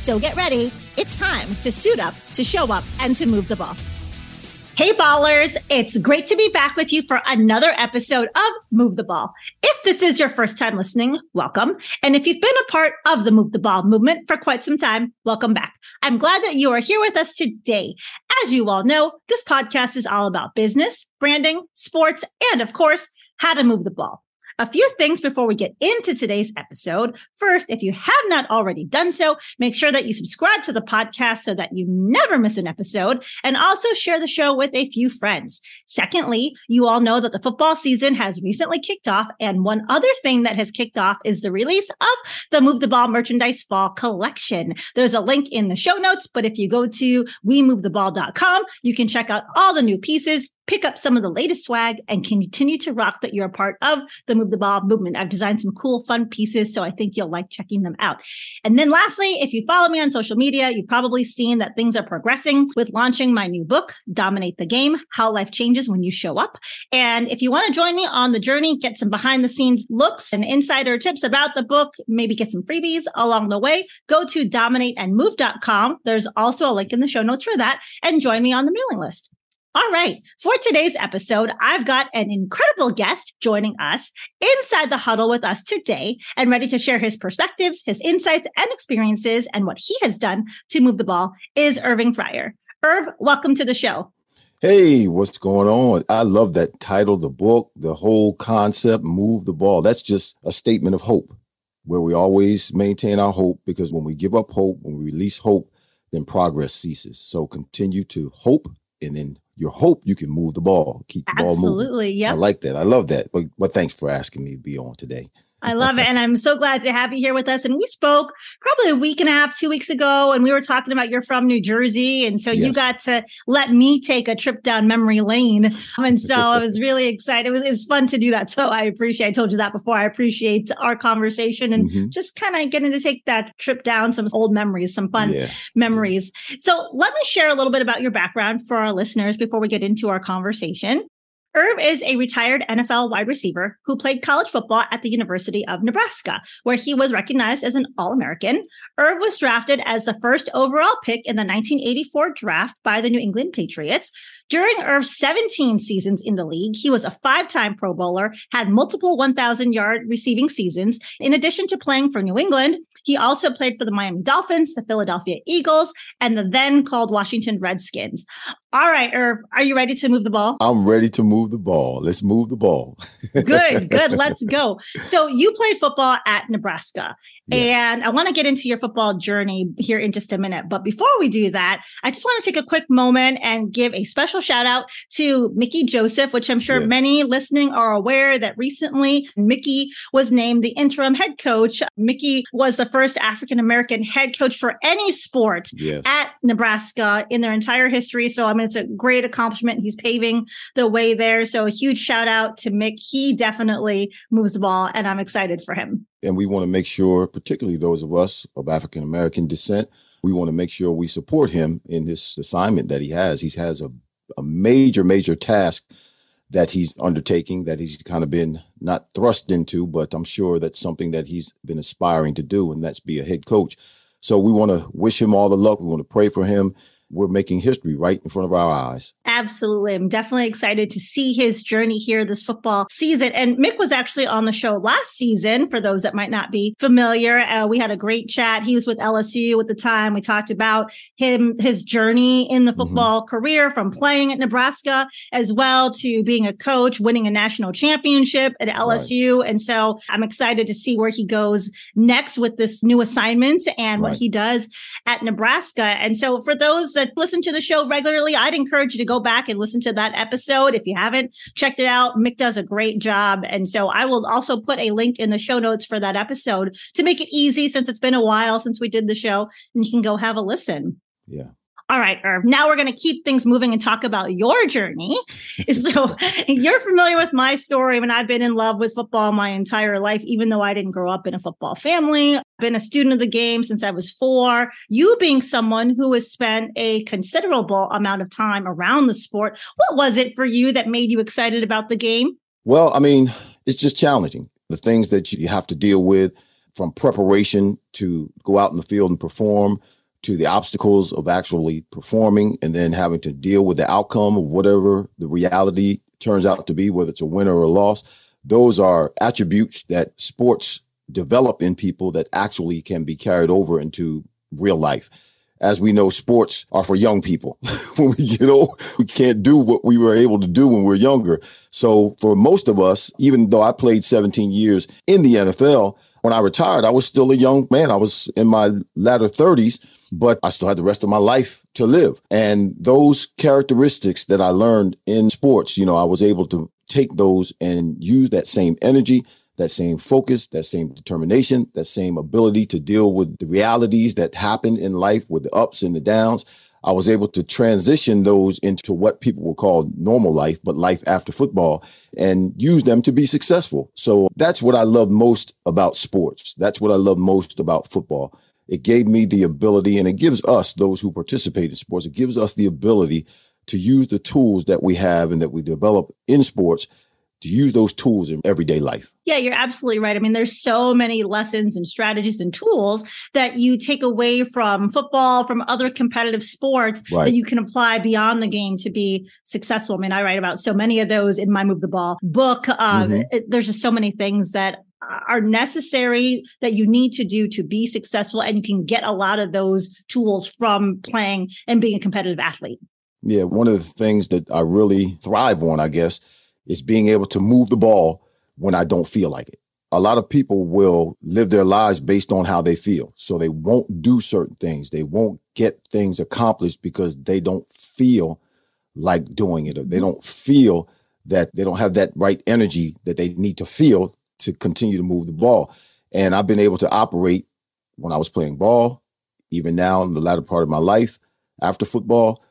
So get ready. It's time to suit up, to show up, and to move the ball. Hey, ballers. It's great to be back with you for another episode of Move the Ball. If this is your first time listening, welcome. And if you've been a part of the Move the Ball movement for quite some time, welcome back. I'm glad that you are here with us today. As you all know, this podcast is all about business, branding, sports, and of course, how to move the ball. A few things before we get into today's episode. First, if you have not already done so, make sure that you subscribe to the podcast so that you never miss an episode and also share the show with a few friends. Secondly, you all know that the football season has recently kicked off. And one other thing that has kicked off is the release of the Move the Ball merchandise fall collection. There's a link in the show notes, but if you go to wemovetheball.com, you can check out all the new pieces, pick up some of the latest swag and continue to rock that you're a part of the Move the Ball movement. I've designed some cool, fun pieces, so I think you'll like checking them out. And then lastly, if you follow me on social media, you've probably seen that things are progressing with launching my new book, Dominate the Game, How Life Changes When You Show Up. And if you want to join me on the journey, get some behind the scenes looks and insider tips about the book, maybe get some freebies along the way, go to dominateandmove.com. There's also a link in the show notes for that and join me on the mailing list. All right. For today's episode, I've got an incredible guest joining us inside the huddle with us today and ready to share his perspectives, his insights, and experiences, and what he has done to move the ball is Irving Fryar. Irv, welcome to the show. Hey, what's going on? I love that title, the book, the whole concept, Move the Ball. That's just a statement of hope where we always maintain our hope because when we give up hope, when we release hope, then progress ceases. So continue to hope and then your hope you can move the ball, keep the Absolutely, ball moving. Absolutely, yeah. I like that. I love that. But but thanks for asking me to be on today. I love it. And I'm so glad to have you here with us. And we spoke probably a week and a half, two weeks ago, and we were talking about you're from New Jersey. And so yes. you got to let me take a trip down memory lane. And so I was really excited. It was, it was, fun to do that. So I appreciate, I told you that before. I appreciate our conversation and mm-hmm. just kind of getting to take that trip down some old memories, some fun yeah. memories. So let me share a little bit about your background for our listeners before we get into our conversation. Irv is a retired NFL wide receiver who played college football at the University of Nebraska, where he was recognized as an All American. Irv was drafted as the first overall pick in the 1984 draft by the New England Patriots. During Irv's 17 seasons in the league, he was a five time Pro Bowler, had multiple 1,000 yard receiving seasons. In addition to playing for New England, he also played for the Miami Dolphins, the Philadelphia Eagles, and the then called Washington Redskins. All right, Irv, are you ready to move the ball? I'm ready to move the ball. Let's move the ball. good, good. Let's go. So you played football at Nebraska. Yeah. And I want to get into your football journey here in just a minute. But before we do that, I just want to take a quick moment and give a special shout out to Mickey Joseph, which I'm sure yes. many listening are aware that recently Mickey was named the interim head coach. Mickey was the first African American head coach for any sport yes. at Nebraska in their entire history. So, I mean, it's a great accomplishment. He's paving the way there. So, a huge shout out to Mick. He definitely moves the ball, and I'm excited for him and we want to make sure, particularly those of us of African American descent, we want to make sure we support him in this assignment that he has. He has a, a major, major task that he's undertaking that he's kind of been not thrust into, but I'm sure that's something that he's been aspiring to do, and that's be a head coach. So we want to wish him all the luck. We want to pray for him we're making history right in front of our eyes. Absolutely. I'm definitely excited to see his journey here this football season. And Mick was actually on the show last season, for those that might not be familiar. Uh, we had a great chat. He was with LSU at the time. We talked about him, his journey in the mm-hmm. football mm-hmm. career from playing at Nebraska as well to being a coach, winning a national championship at LSU. Right. And so I'm excited to see where he goes next with this new assignment and right. what he does at Nebraska. And so for those that listen to the show regularly, I'd encourage you to go back and listen to that episode. If you haven't checked it out, Mick does a great job. And so I will also put a link in the show notes for that episode to make it easy since it's been a while since we did the show and you can go have a listen. Yeah. All right, Irv. Now we're going to keep things moving and talk about your journey. so you're familiar with my story. I mean, I've been in love with football my entire life, even though I didn't grow up in a football family. Been a student of the game since I was four. You being someone who has spent a considerable amount of time around the sport, what was it for you that made you excited about the game? Well, I mean, it's just challenging. The things that you have to deal with from preparation to go out in the field and perform to the obstacles of actually performing and then having to deal with the outcome of whatever the reality turns out to be, whether it's a winner or a loss. Those are attributes that sports develop in people that actually can be carried over into real life. As we know, sports are for young people. when we get old, we can't do what we were able to do when we we're younger. So for most of us, even though I played 17 years in the NFL, when I retired, I was still a young man. I was in my latter 30s, but I still had the rest of my life to live. And those characteristics that I learned in sports, you know, I was able to take those and use that same energy, that same focus, that same determination, that same ability to deal with the realities that happen in life with the ups and the downs. I was able to transition those into what people will call normal life, but life after football and use them to be successful. So that's what I love most about sports. That's what I love most about football. It gave me the ability and it gives us, those who participate in sports, it gives us the ability to use the tools that we have and that we develop in sports to use those tools in everyday life. Yeah, you're absolutely right. I mean, there's so many lessons and strategies and tools that you take away from football, from other competitive sports right. that you can apply beyond the game to be successful. I mean, I write about so many of those in my Move the Ball book. Um, mm-hmm. it, there's just so many things that are necessary that you need to do to be successful and you can get a lot of those tools from playing and being a competitive athlete yeah one of the things that i really thrive on i guess is being able to move the ball when I don't feel like it. A lot of people will live their lives based on how they feel. So they won't do certain things. They won't get things accomplished because they don't feel like doing it or they don't feel that they don't have that right energy that they need to feel to continue to move the ball. And I've been able to operate when I was playing ball, even now in the latter part of my life after football,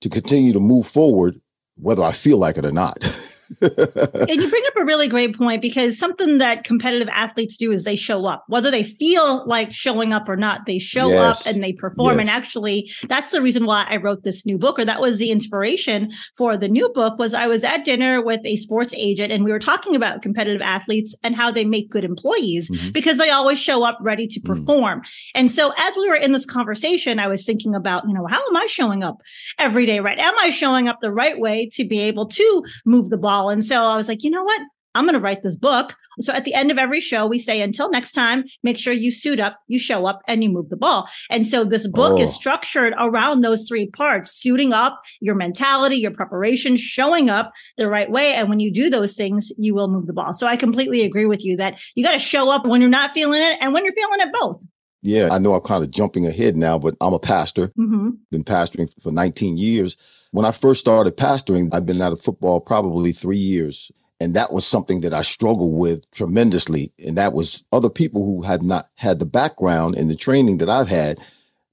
to continue to move forward, whether I feel like it or not. and you bring up a really great point because something that competitive athletes do is they show up, whether they feel like showing up or not, they show yes. up and they perform. Yes. And actually, that's the reason why I wrote this new book, or that was the inspiration for the new book. Was I was at dinner with a sports agent, and we were talking about competitive athletes and how they make good employees mm-hmm. because they always show up ready to mm. perform. Mm. And so, as we were in this conversation, I was thinking about, you know, how am I showing up every day? Right? Am I showing up the right way to be able to move the ball? All. And so I was like, you know what? I'm going to write this book. So at the end of every show, we say, until next time, make sure you suit up, you show up, and you move the ball. And so this book oh. is structured around those three parts suiting up, your mentality, your preparation, showing up the right way. And when you do those things, you will move the ball. So I completely agree with you that you got to show up when you're not feeling it and when you're feeling it both. Yeah, I know I'm kind of jumping ahead now, but I'm a pastor, mm-hmm. been pastoring for 19 years. When I first started pastoring, I've been out of football probably three years. And that was something that I struggled with tremendously. And that was other people who had not had the background and the training that I've had.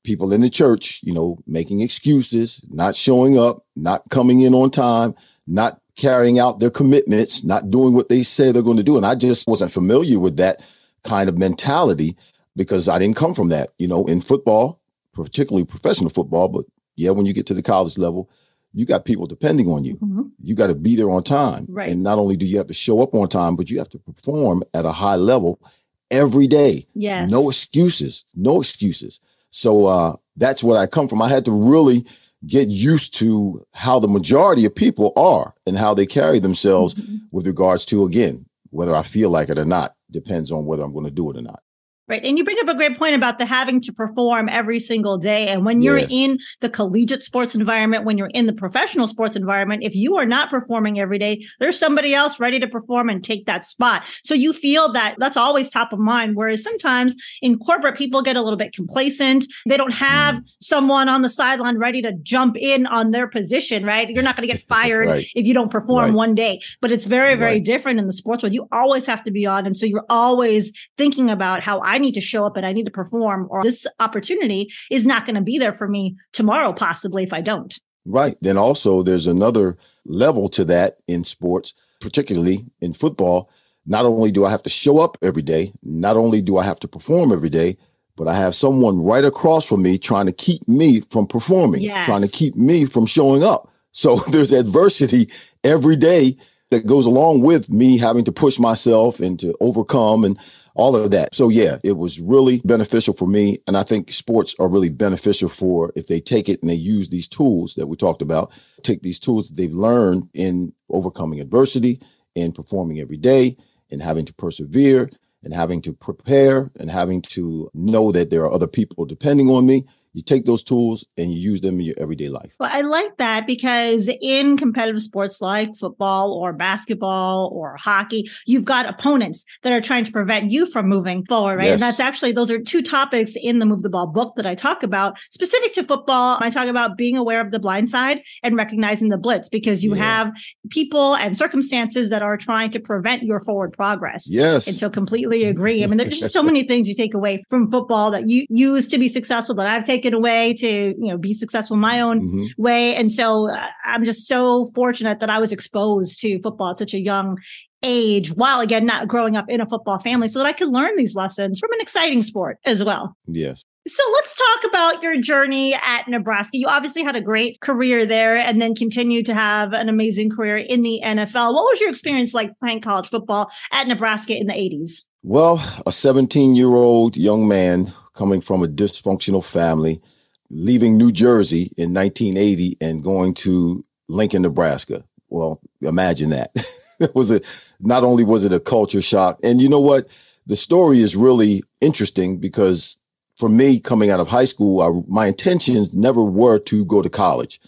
People in the church, you know, making excuses, not showing up, not coming in on time, not carrying out their commitments, not doing what they say they're going to do. And I just wasn't familiar with that kind of mentality because I didn't come from that, you know, in football, particularly professional football, but yeah, when you get to the college level, you got people depending on you. Mm-hmm. You got to be there on time. Right. And not only do you have to show up on time, but you have to perform at a high level every day. Yes. No excuses. No excuses. So uh, that's what I come from. I had to really get used to how the majority of people are and how they carry themselves mm-hmm. with regards to, again, whether I feel like it or not, depends on whether I'm going to do it or not. Right. And you bring up a great point about the having to perform every single day. And when you're yes. in the collegiate sports environment, when you're in the professional sports environment, if you are not performing every day, there's somebody else ready to perform and take that spot. So you feel that that's always top of mind. Whereas sometimes in corporate, people get a little bit complacent. They don't have mm. someone on the sideline ready to jump in on their position, right? You're not going to get fired right. if you don't perform right. one day. But it's very, very right. different in the sports world. You always have to be on. And so you're always thinking about how I I need to show up and I need to perform, or this opportunity is not going to be there for me tomorrow, possibly if I don't. Right. Then also, there's another level to that in sports, particularly in football. Not only do I have to show up every day, not only do I have to perform every day, but I have someone right across from me trying to keep me from performing, yes. trying to keep me from showing up. So there's adversity every day that goes along with me having to push myself and to overcome and all of that. So yeah, it was really beneficial for me. And I think sports are really beneficial for if they take it and they use these tools that we talked about, take these tools that they've learned in overcoming adversity, in performing every day, in having to persevere, and having to prepare and having to know that there are other people depending on me you take those tools and you use them in your everyday life. Well, I like that because in competitive sports like football or basketball or hockey, you've got opponents that are trying to prevent you from moving forward, right? Yes. And that's actually, those are two topics in the Move the Ball book that I talk about. Specific to football, I talk about being aware of the blind side and recognizing the blitz because you yeah. have people and circumstances that are trying to prevent your forward progress. Yes. And so completely agree. I mean, there's just so many things you take away from football that you use to be successful that I've taken taken away to you know be successful my own mm-hmm. way and so uh, i'm just so fortunate that i was exposed to football at such a young age while again not growing up in a football family so that i could learn these lessons from an exciting sport as well yes so let's talk about your journey at Nebraska. You obviously had a great career there and then continued to have an amazing career in the NFL. What was your experience like playing college football at Nebraska in the 80s? Well, a 17 year old young man coming from a dysfunctional family, leaving New Jersey in 1980 and going to Lincoln, Nebraska. Well, imagine that. it was a not only was it a culture shock, and you know what? The story is really interesting because for me, coming out of high school, I, my intentions never were to go to college.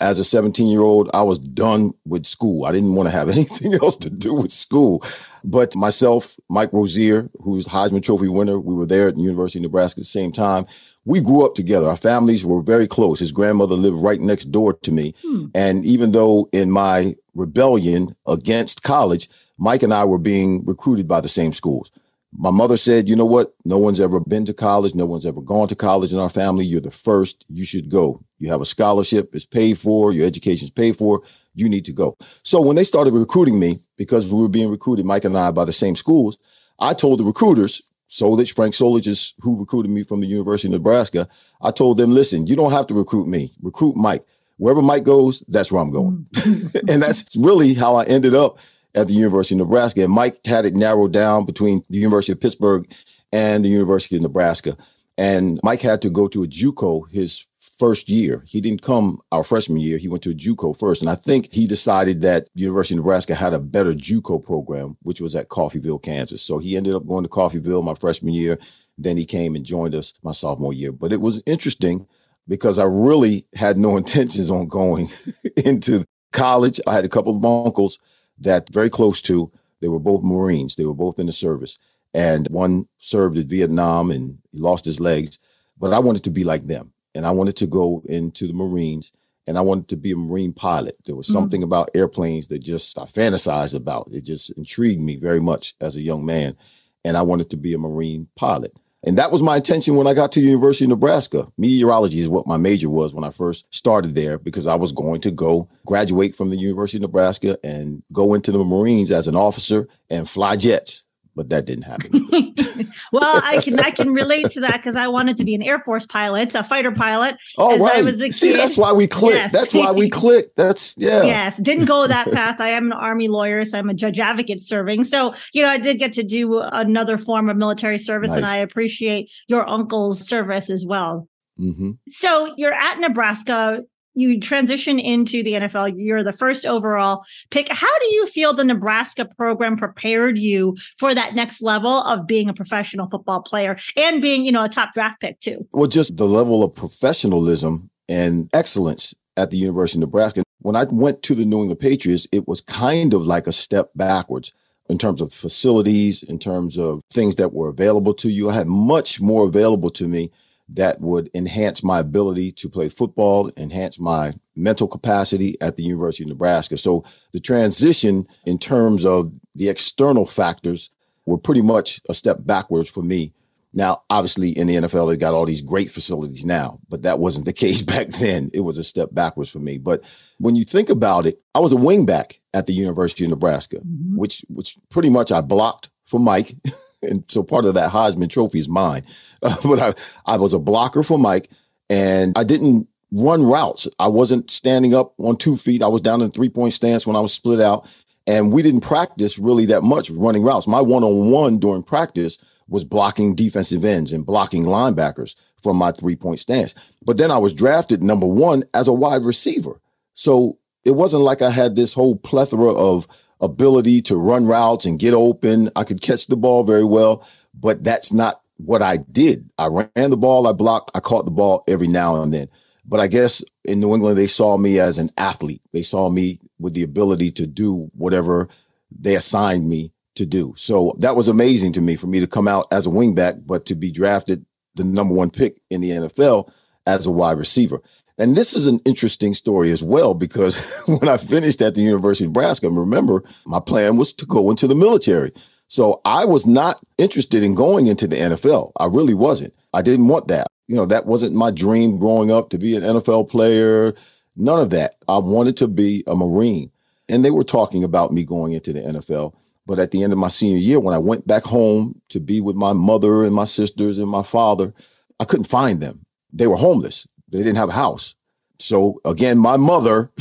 As a 17 year old, I was done with school. I didn't want to have anything else to do with school. But myself, Mike Rozier, who's Heisman Trophy winner, we were there at the University of Nebraska at the same time. We grew up together. Our families were very close. His grandmother lived right next door to me. Hmm. And even though in my rebellion against college, Mike and I were being recruited by the same schools. My mother said, you know what? No one's ever been to college. No one's ever gone to college in our family. You're the first. You should go. You have a scholarship. It's paid for. Your education is paid for you need to go. So when they started recruiting me, because we were being recruited, Mike and I, by the same schools, I told the recruiters, Solich, Frank Solich is who recruited me from the University of Nebraska. I told them, listen, you don't have to recruit me, recruit Mike. Wherever Mike goes, that's where I'm going. Mm. and that's really how I ended up at the University of Nebraska. And Mike had it narrowed down between the University of Pittsburgh and the University of Nebraska. And Mike had to go to a JUCO his first year. He didn't come our freshman year. He went to a JUCO first. And I think he decided that University of Nebraska had a better JUCO program, which was at Coffeyville, Kansas. So he ended up going to Coffeyville my freshman year. Then he came and joined us my sophomore year. But it was interesting because I really had no intentions on going into college. I had a couple of uncles that very close to, they were both Marines. They were both in the service. And one served in Vietnam and he lost his legs. But I wanted to be like them and I wanted to go into the Marines and I wanted to be a Marine pilot. There was something mm. about airplanes that just I fantasized about. It just intrigued me very much as a young man. And I wanted to be a Marine pilot. And that was my intention when I got to the University of Nebraska. Meteorology is what my major was when I first started there because I was going to go graduate from the University of Nebraska and go into the Marines as an officer and fly jets but that didn't happen. well, I can I can relate to that because I wanted to be an Air Force pilot, a fighter pilot. Oh, right. I was a See, that's why we clicked. Yes. That's why we clicked. That's yeah. Yes, didn't go that path. I am an Army lawyer, so I'm a judge advocate serving. So you know, I did get to do another form of military service, nice. and I appreciate your uncle's service as well. Mm-hmm. So you're at Nebraska you transition into the NFL, you're the first overall pick. How do you feel the Nebraska program prepared you for that next level of being a professional football player and being, you know, a top draft pick too? Well, just the level of professionalism and excellence at the University of Nebraska. When I went to the New England Patriots, it was kind of like a step backwards in terms of facilities, in terms of things that were available to you. I had much more available to me that would enhance my ability to play football, enhance my mental capacity at the University of Nebraska. So the transition in terms of the external factors were pretty much a step backwards for me Now, obviously, in the NFL, they got all these great facilities now, but that wasn't the case back then. It was a step backwards for me. But when you think about it, I was a wingback at the University of Nebraska, mm-hmm. which which pretty much I blocked for Mike, and so part of that Heisman Trophy is mine. Uh, but I I was a blocker for Mike, and I didn't run routes. I wasn't standing up on two feet. I was down in three point stance when I was split out, and we didn't practice really that much running routes. My one on one during practice was blocking defensive ends and blocking linebackers from my three point stance. But then I was drafted number one as a wide receiver. So it wasn't like I had this whole plethora of ability to run routes and get open. I could catch the ball very well, but that's not what I did. I ran the ball, I blocked, I caught the ball every now and then. But I guess in New England, they saw me as an athlete. They saw me with the ability to do whatever they assigned me to do. So that was amazing to me for me to come out as a wingback, but to be drafted the number one pick in the NFL as a wide receiver. And this is an interesting story as well, because when I finished at the University of Nebraska, remember my plan was to go into the military. So I was not interested in going into the NFL. I really wasn't. I didn't want that. You know, that wasn't my dream growing up to be an NFL player. None of that. I wanted to be a Marine. And they were talking about me going into the NFL. But at the end of my senior year, when I went back home to be with my mother and my sisters and my father, I couldn't find them. They were homeless. They didn't have a house. So again, my mother,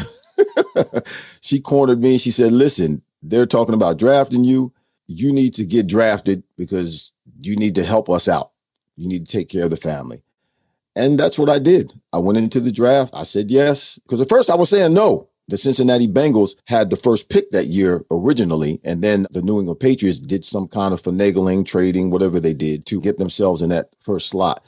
she cornered me and she said, listen, they're talking about drafting you. You need to get drafted because you need to help us out. You need to take care of the family. And that's what I did. I went into the draft. I said yes. Because at first I was saying no the Cincinnati Bengals had the first pick that year originally, and then the New England Patriots did some kind of finagling, trading, whatever they did to get themselves in that first slot.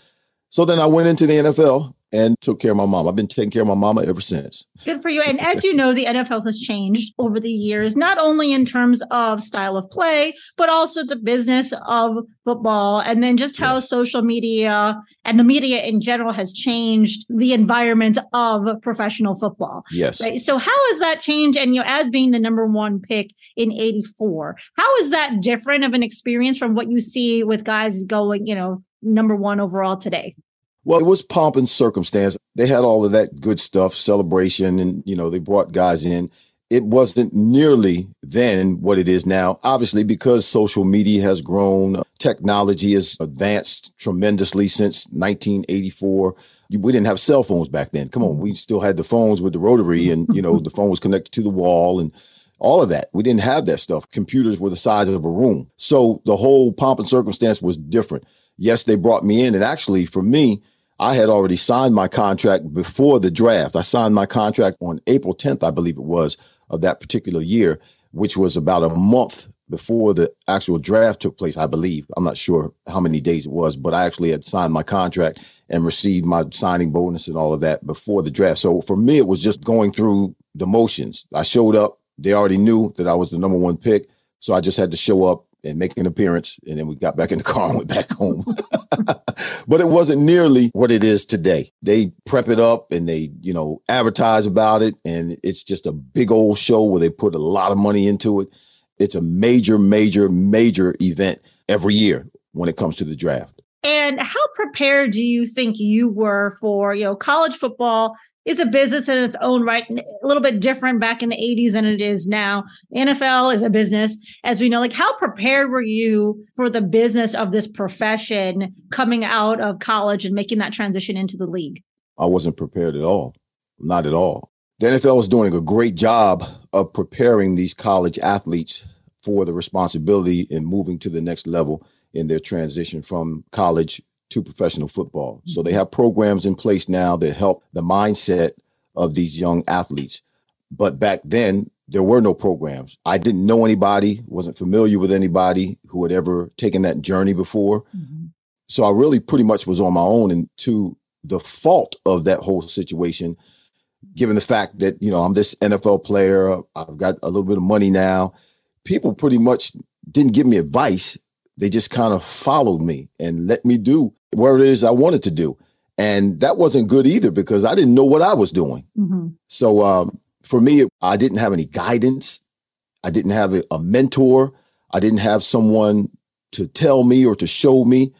So then I went into the NFL and took care of my mom. I've been taking care of my mama ever since. Good for you. And as you know, the NFL has changed over the years, not only in terms of style of play, but also the business of football, and then just how yes. social media and the media in general has changed the environment of professional football. Yes. Right. So how has that changed? And you know, as being the number one pick in 84, how is that different of an experience from what you see with guys going, you know, number one overall today? Well, it was pomp and circumstance. They had all of that good stuff, celebration, and you know, they brought guys in. It wasn't nearly then what it is now. Obviously, because social media has grown, technology has advanced tremendously since 1984. We didn't have cell phones back then. Come on, we still had the phones with the rotary, and you know, the phone was connected to the wall and all of that. We didn't have that stuff. Computers were the size of a room. So the whole pomp and circumstance was different. Yes, they brought me in. And actually, for me, I had already signed my contract before the draft. I signed my contract on April 10th, I believe it was, of that particular year, which was about a month before the actual draft took place, I believe. I'm not sure how many days it was, but I actually had signed my contract and received my signing bonus and all of that before the draft. So for me, it was just going through the motions. I showed up. They already knew that I was the number one pick. So I just had to show up and make an appearance. And then we got back in the car and went back home. but it wasn't nearly what it is today. They prep it up and they, you know, advertise about it. And it's just a big old show where they put a lot of money into it. It's a major, major, major event every year when it comes to the draft. And how prepared do you think you were for, you know, college football is a business in its own right, a little bit different back in the 80s than it is now. NFL is a business, as we know. Like, how prepared were you for the business of this profession coming out of college and making that transition into the league? I wasn't prepared at all. Not at all. The NFL is doing a great job of preparing these college athletes for the responsibility in moving to the next level in their transition from college to professional football. So they have programs in place now that help the mindset of these young athletes. But back then, there were no programs. I didn't know anybody, wasn't familiar with anybody who had ever taken that journey before. Mm-hmm. So I really pretty much was on my own. And to the fault of that whole situation, given the fact that, you know, I'm this NFL player, I've got a little bit of money now, people pretty much didn't give me advice they just kind of followed me and let me do what it is I wanted to do. And that wasn't good either because I didn't know what I was doing. Mm-hmm. So um, for me, I didn't have any guidance. I didn't have a, a mentor. I didn't have someone to tell me or to show me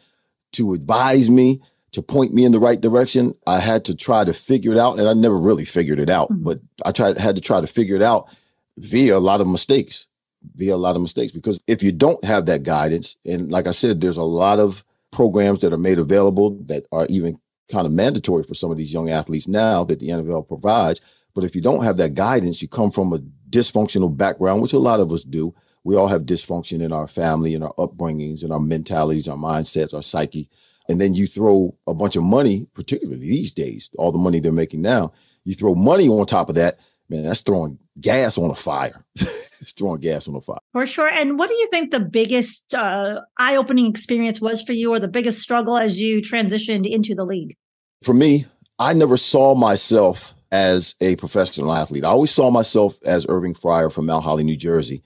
to advise me, to point me in the right direction. I had to try to figure it out, and I never really figured it out, mm-hmm. but I tried had to try to figure it out via a lot of mistakes, via a lot of mistakes. Because if you don't have that guidance, and like I said, there's a lot of programs that are made available that are even kind of mandatory for some of these young athletes now that the NFL provides. But if you don't have that guidance, you come from a dysfunctional background, which a lot of us do. We all have dysfunction in our family, in our upbringings, in our mentalities, our mindsets, our psyche. And then you throw a bunch of money, particularly these days, all the money they're making now, you throw money on top of that, man, that's throwing gas on a fire. it's throwing gas on a fire. For sure. And what do you think the biggest uh, eye opening experience was for you or the biggest struggle as you transitioned into the league? For me, I never saw myself as a professional athlete. I always saw myself as Irving Fryar from Mount Holly, New Jersey.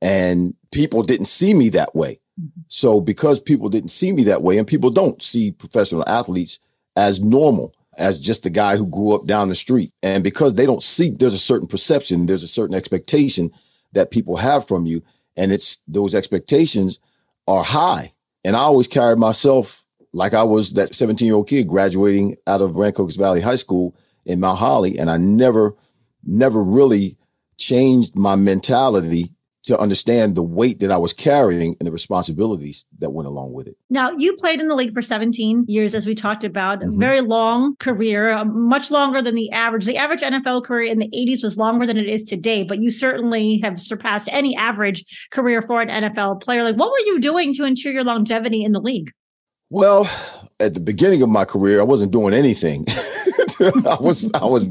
And people didn't see me that way. Mm-hmm. So because people didn't see me that way, and people don't see professional athletes as normal, as just the guy who grew up down the street. And because they don't see, there's a certain perception, there's a certain expectation that people have from you. And it's those expectations are high. And I always carried myself like I was that 17 year old kid graduating out of Rancocas Valley High School in Mount Holly. And I never, never really changed my mentality to understand the weight that I was carrying and the responsibilities that went along with it. Now, you played in the league for 17 years, as we talked about, mm-hmm. a very long career, uh, much longer than the average. The average NFL career in the 80s was longer than it is today, but you certainly have surpassed any average career for an NFL player. Like, what were you doing to ensure your longevity in the league? Well, at the beginning of my career, I wasn't doing anything. I was I was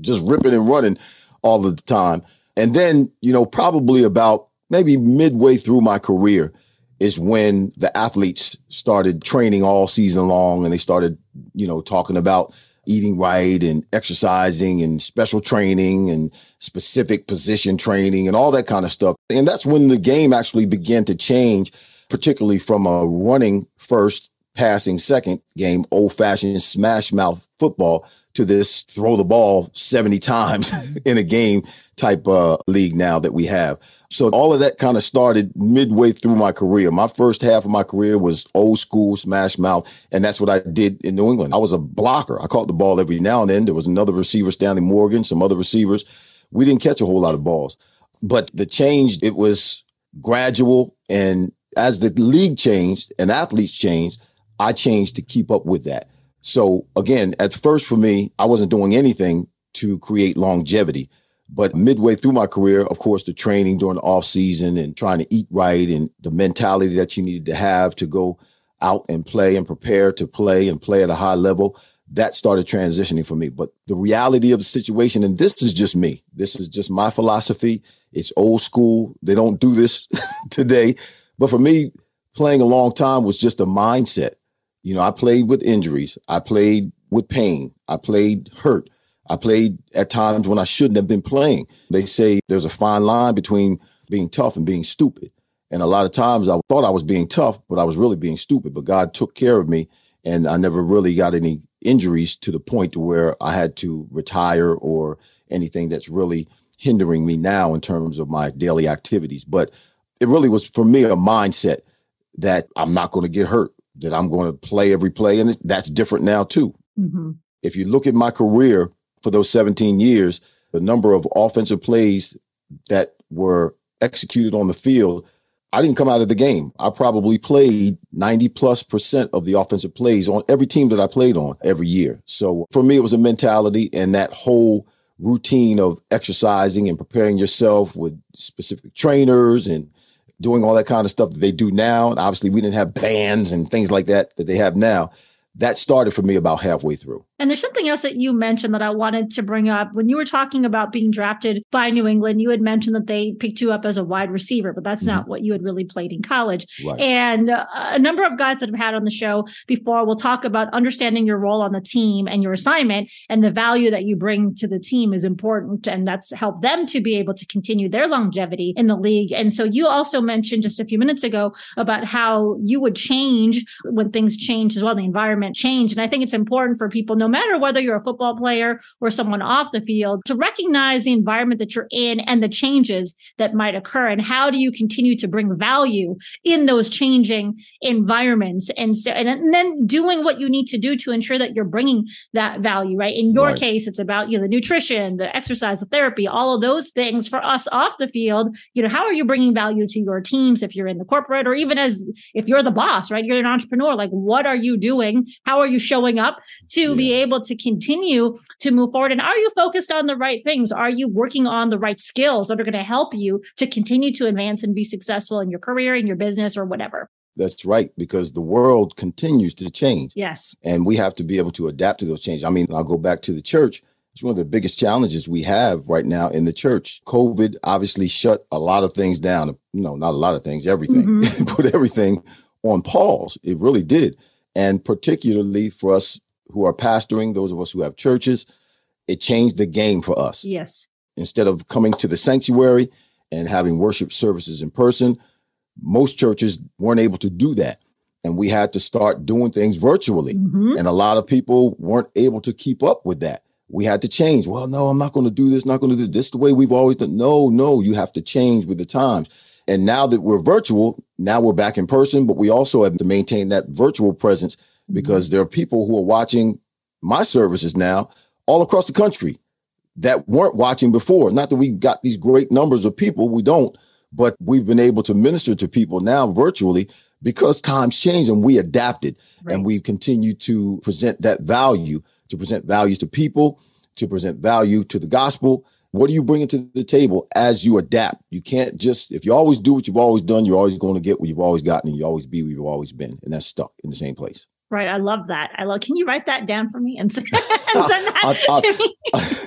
just ripping and running all the time. And then, you know, probably about maybe midway through my career is when the athletes started training all season long and they started, you know, talking about eating right and exercising and special training and specific position training and all that kind of stuff. And that's when the game actually began to change, particularly from a running first, passing second game, old fashioned smash mouth football to this throw the ball 70 times in a game type of league now that we have. So all of that kind of started midway through my career. My first half of my career was old school smash mouth, and that's what I did in New England. I was a blocker. I caught the ball every now and then. There was another receiver, Stanley Morgan, some other receivers. We didn't catch a whole lot of balls, but the change it was gradual, and as the league changed and athletes changed, I changed to keep up with that. So again, at first for me, I wasn't doing anything to create longevity. But midway through my career, of course, the training during the off season and trying to eat right and the mentality that you needed to have to go out and play and prepare to play and play at a high level, that started transitioning for me. But the reality of the situation, and this is just me, this is just my philosophy. It's old school. They don't do this today. But for me, playing a long time was just a mindset. You know, I played with injuries. I played with pain. I played hurt. I played at times when I shouldn't have been playing. They say there's a fine line between being tough and being stupid. And a lot of times I thought I was being tough, but I was really being stupid. But God took care of me and I never really got any injuries to the point to where I had to retire or anything that's really hindering me now in terms of my daily activities. But it really was for me a mindset that I'm not going to get hurt, that I'm going to play every play. And that's different now too. Mm-hmm. If you look at my career, for those 17 years, the number of offensive plays that were executed on the field, I didn't come out of the game. I probably played 90 plus percent of the offensive plays on every team that I played on every year. So for me, it was a mentality and that whole routine of exercising and preparing yourself with specific trainers and doing all that kind of stuff that they do now. And obviously, we didn't have bands and things like that that they have now. That started for me about halfway through. And there's something else that you mentioned that I wanted to bring up. When you were talking about being drafted by New England, you had mentioned that they picked you up as a wide receiver, but that's mm-hmm. not what you had really played in college. Right. And uh, a number of guys that have had on the show before will talk about understanding your role on the team and your assignment and the value that you bring to the team is important. And that's helped them to be able to continue their longevity in the league. And so you also mentioned just a few minutes ago about how you would change when things change as well, the environment changed. And I think it's important for people, no no matter whether you're a football player or someone off the field, to recognize the environment that you're in and the changes that might occur. And how do you continue to bring value in those changing environments? And so, and, and then doing what you need to do to ensure that you're bringing that value, right? In your right. case, it's about, you know, the nutrition, the exercise, the therapy, all of those things for us off the field. You know, how are you bringing value to your teams if you're in the corporate or even as if you're the boss, right? You're an entrepreneur. Like, what are you doing? How are you showing up to yeah. be able to continue to move forward? And are you focused on the right things? Are you working on the right skills that are going to help you to continue to advance and be successful in your career, in your business, or whatever? That's right, because the world continues to change. Yes. And we have to be able to adapt to those changes. I mean, I'll go back to the church. It's one of the biggest challenges we have right now in the church. COVID obviously shut a lot of things down. No, not a lot of things, everything. Mm-hmm. Put everything on pause. It really did. And particularly for us who are pastoring, those of us who have churches, it changed the game for us. Yes. Instead of coming to the sanctuary and having worship services in person, most churches weren't able to do that. And we had to start doing things virtually. Mm-hmm. And a lot of people weren't able to keep up with that. We had to change. Well, no, I'm not going to do this, not going to do this the way we've always done. No, no, you have to change with the times. And now that we're virtual, now we're back in person, but we also have to maintain that virtual presence because there are people who are watching my services now all across the country that weren't watching before. Not that we got these great numbers of people, we don't, but we've been able to minister to people now virtually because times change and we adapted right. and we continue to present that value, to present values to people, to present value to the gospel what are you bringing to the table as you adapt? You can't just, if you always do what you've always done, you're always going to get what you've always gotten and you always be where you've always been. And that's stuck in the same place. Right. I love that. I love, can you write that down for me and, uh, send that I'll, I'll, to me?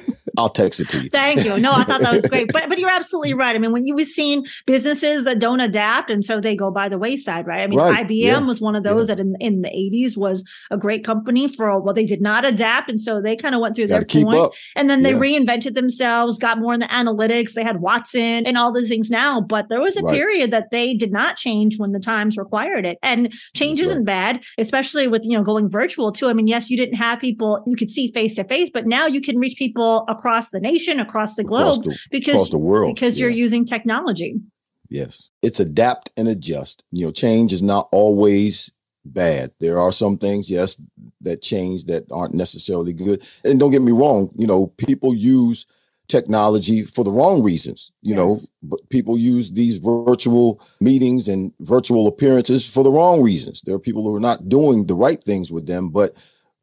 I'll text it to you. Thank you. No, I thought that was great. But but you're absolutely right. I mean, when you've seen businesses that don't adapt and so they go by the wayside, right? I mean, right. IBM yeah. was one of those yeah. that in, in the 80s was a great company for well, they did not adapt. And so they kind of went through their point. Up. And then they yeah. reinvented themselves, got more in the analytics. They had Watson and all these things now. But there was a right. period that they did not change when the times required it. And change That's isn't right. bad, especially with you know going virtual too. I mean, yes, you didn't have people you could see face to face, but now you can reach people across the nation, across the globe, across the, because across the world, because yeah. you're using technology. Yes, it's adapt and adjust. You know, change is not always bad. There are some things, yes, that change that aren't necessarily good. And don't get me wrong, you know, people use technology for the wrong reasons, you yes. know, but people use these virtual meetings and virtual appearances for the wrong reasons. There are people who are not doing the right things with them, but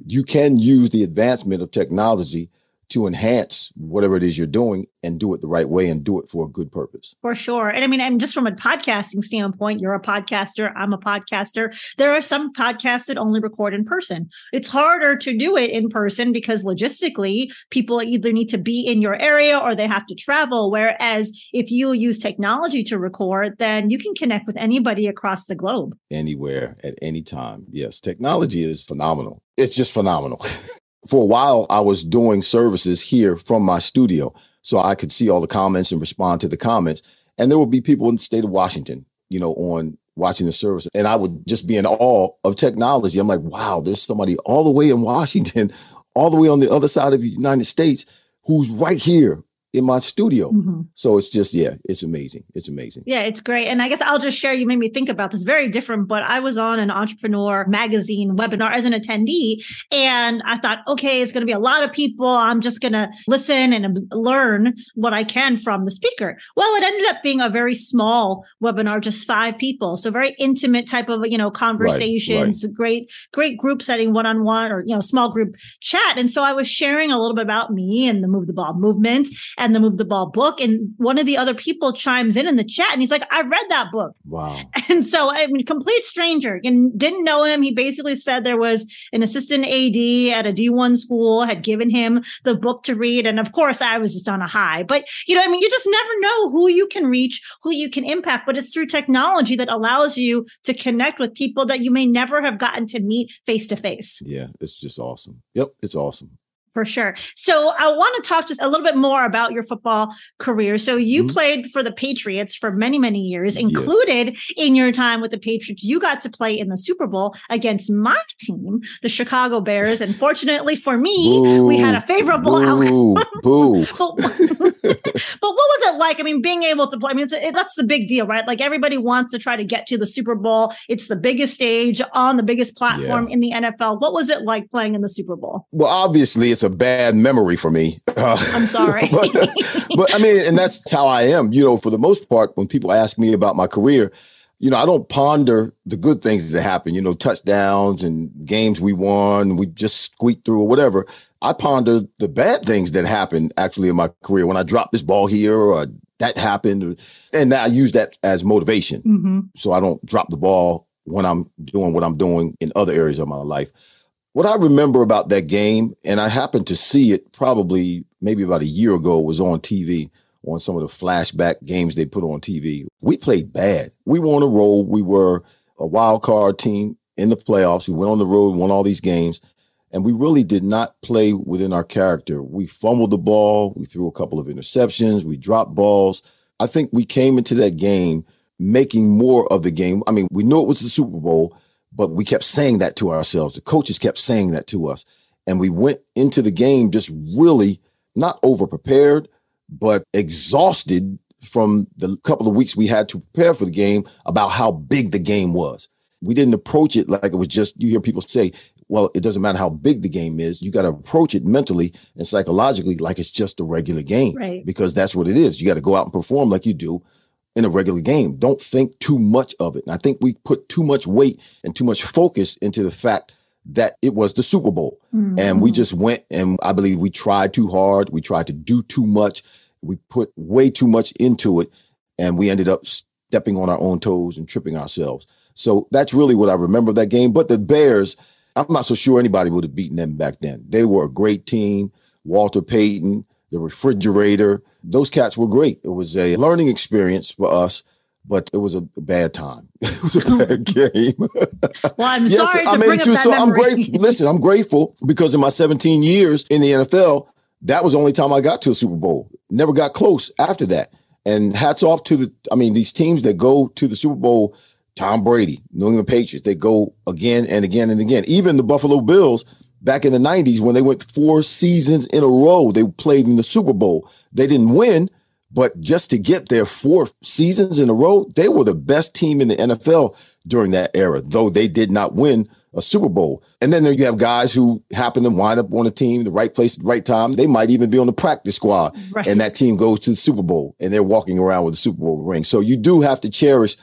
you can use the advancement of technology to enhance whatever it is you're doing and do it the right way and do it for a good purpose. For sure. And I mean, I'm just from a podcasting standpoint, you're a podcaster, I'm a podcaster. There are some podcasts that only record in person. It's harder to do it in person because logistically, people either need to be in your area or they have to travel. Whereas if you use technology to record, then you can connect with anybody across the globe. Anywhere at any time. Yes. Technology is phenomenal. It's just phenomenal. for a while, I was doing services here from my studio. So I could see all the comments and respond to the comments. And there would be people in the state of Washington, you know, on watching the service. And I would just be in awe of technology. I'm like, wow, there's somebody all the way in Washington, all the way on the other side of the United States who's right here in my studio. Mm-hmm. So it's just, yeah, it's amazing. It's amazing. Yeah, it's great. And I guess I'll just share, you made me think about this very different, but I was on an entrepreneur magazine webinar as an attendee. And I thought, okay, it's going to be a lot of people. I'm just going to listen and learn what I can from the speaker. Well, it ended up being a very small webinar, just five people. So very intimate type of, you know, conversations, right, right. great, great group setting one on one or, you know, small group chat. And so I was sharing a little bit about me and the Move the Ball movement and the Move the Ball book. And one of the other people chimes in in the chat and he's like, I read that book. Wow. And so, I mean, complete stranger and didn't know him. He basically said there was an assistant AD at a D1 school had given him the book to read. And of course, I was just on a high. But, you know, I mean, you just never know who you can reach, who you can impact, but it's through technology that allows you to connect with people that you may never have gotten to meet face to face. Yeah, it's just awesome. Yep, it's awesome For sure. So I want to talk just a little bit more about your football career. So you mm-hmm. played for the Patriots for many, many years, included yes. in your time with the Patriots. You got to play in the Super Bowl against my team, the Chicago Bears. And fortunately for me, boo, we had a favorable boo, outcome. Boo. but, but, what was it like? I mean, being able to play, I mean, it, that's the big deal, right? Like everybody wants to try to get to the Super Bowl. It's the biggest stage on the biggest platform yeah. in the NFL. What was it like playing in the Super Bowl? Well, obviously, it's a bad memory for me. I'm sorry. but, but I mean, and that's how I am. You know, for the most part, when people ask me about my career, you know, I don't ponder the good things that happen, you know, touchdowns and games we won, we just squeaked through or whatever. I ponder the bad things that happened actually in my career when I dropped this ball here or that happened. And I use that as motivation. Mm-hmm. So I don't drop the ball when I'm doing what I'm doing in other areas of my life. What I remember about that game, and I happened to see it probably maybe about a year ago, was on TV on some of the flashback games they put on TV. We played bad. We were on a roll. We were a wild card team in the playoffs. We went on the road, won all these games, and we really did not play within our character. We fumbled the ball. We threw a couple of interceptions. We dropped balls. I think we came into that game making more of the game. I mean, we knew it was the Super Bowl, but we kept saying that to ourselves. The coaches kept saying that to us. And we went into the game just really not over prepared, but exhausted from the couple of weeks we had to prepare for the game about how big the game was. We didn't approach it like it was just, you hear people say, well, it doesn't matter how big the game is. You got to approach it mentally and psychologically like it's just a regular game. Right. Because that's what it is. You got to go out and perform like you do in a regular game. Don't think too much of it. And I think we put too much weight and too much focus into the fact that it was the Super Bowl. Mm-hmm. And we just went and I believe we tried too hard. We tried to do too much. We put way too much into it and we ended up stepping on our own toes and tripping ourselves. So that's really what I remember that game. But the Bears, I'm not so sure anybody would have beaten them back then. They were a great team. Walter Payton, the refrigerator, those cats were great. It was a learning experience for us but it was a bad time. it was a bad game. well, I'm yes, sorry to I bring too, up that so memory. I'm grateful. Listen, I'm grateful because in my 17 years in the NFL, that was the only time I got to a Super Bowl. Never got close after that. And hats off to the, I mean, these teams that go to the Super Bowl, Tom Brady, New England Patriots, they go again and again and again. Even the Buffalo Bills back in the 90s when they went four seasons in a row, they played in the Super Bowl. They didn't win, but just to get their four seasons in a row, they were the best team in the NFL during that era, though they did not win a Super Bowl. And then there you have guys who happen to wind up on a team, the right place at the right time. They might even be on the practice squad. Right. And that team goes to the Super Bowl and they're walking around with a Super Bowl ring. So you do have to cherish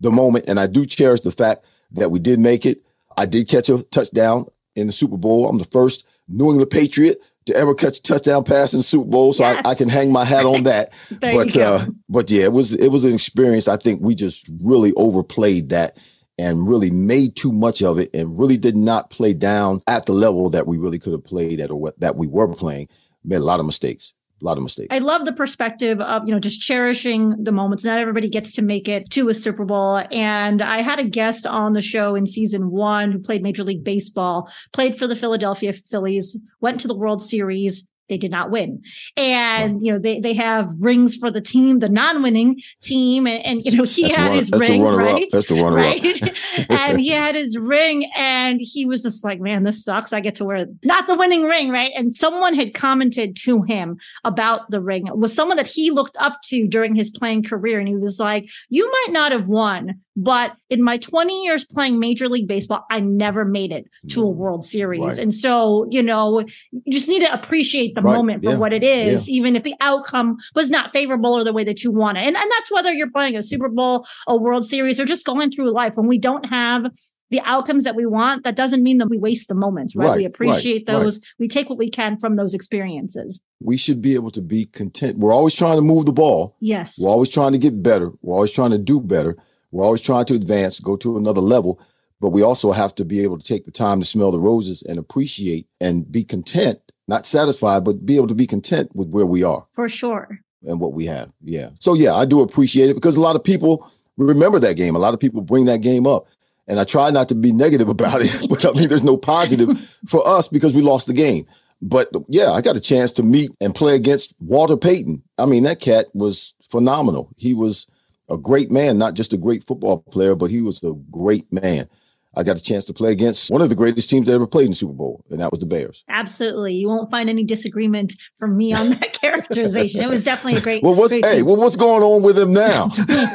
the moment. And I do cherish the fact that we did make it. I did catch a touchdown in the Super Bowl. I'm the first New England Patriot to ever catch a touchdown pass in the Super Bowl. So yes. I, I, can hang my hat on that. but uh, but yeah, it was it was an experience. I think we just really overplayed that and really made too much of it and really did not play down at the level that we really could have played at or what, that we were playing. Made a lot of mistakes a lot of mistakes. I love the perspective of, you know, just cherishing the moments. Not everybody gets to make it to a Super Bowl. And I had a guest on the show in season one who played Major League Baseball, played for the Philadelphia Phillies, went to the World Series, they did not win. And, you know, they, they have rings for the team, the non-winning team. And, and you know, he that's had run, his ring, right? Up. That's the runner right? and he had his ring and he was just like, man, this sucks. I get to wear not the winning ring, right? And someone had commented to him about the ring. It was someone that he looked up to during his playing career. And he was like, you might not have won, but in my 20 years playing Major League Baseball, I never made it to a mm, World Series. Right. And so, you know, you just need to appreciate the right. moment for yeah. what it is, yeah. even if the outcome was not favorable or the way that you want it. And, and that's whether you're playing a Super Bowl, a World Series, or just going through life. When we don't have the outcomes that we want, that doesn't mean that we waste the moments, right? right we appreciate those. We take what we can from those experiences. We should be able to be content. We're always trying to move the ball. Yes. We're always trying to get better. We're always trying to do better we're always trying to advance, go to another level, but we also have to be able to take the time to smell the roses and appreciate and be content, not satisfied, but be able to be content with where we are. For sure. And what we have. Yeah. So, yeah, I do appreciate it because a lot of people remember that game. A lot of people bring that game up. And I try not to be negative about it, but I mean, there's no positive for us because we lost the game. But yeah, I got a chance to meet and play against Walter Payton. I mean, that cat was phenomenal. He was a great man, not just a great football player, but he was a great man. I got a chance to play against one of the greatest teams that ever played in the Super Bowl, and that was the Bears. Absolutely, you won't find any disagreement from me on that characterization. It was definitely a great. Well, what's great hey? team. Well, what's going on with him now?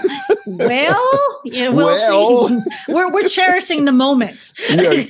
well, yeah, we'll Well. see. We're we're cherishing the moments. Yeah.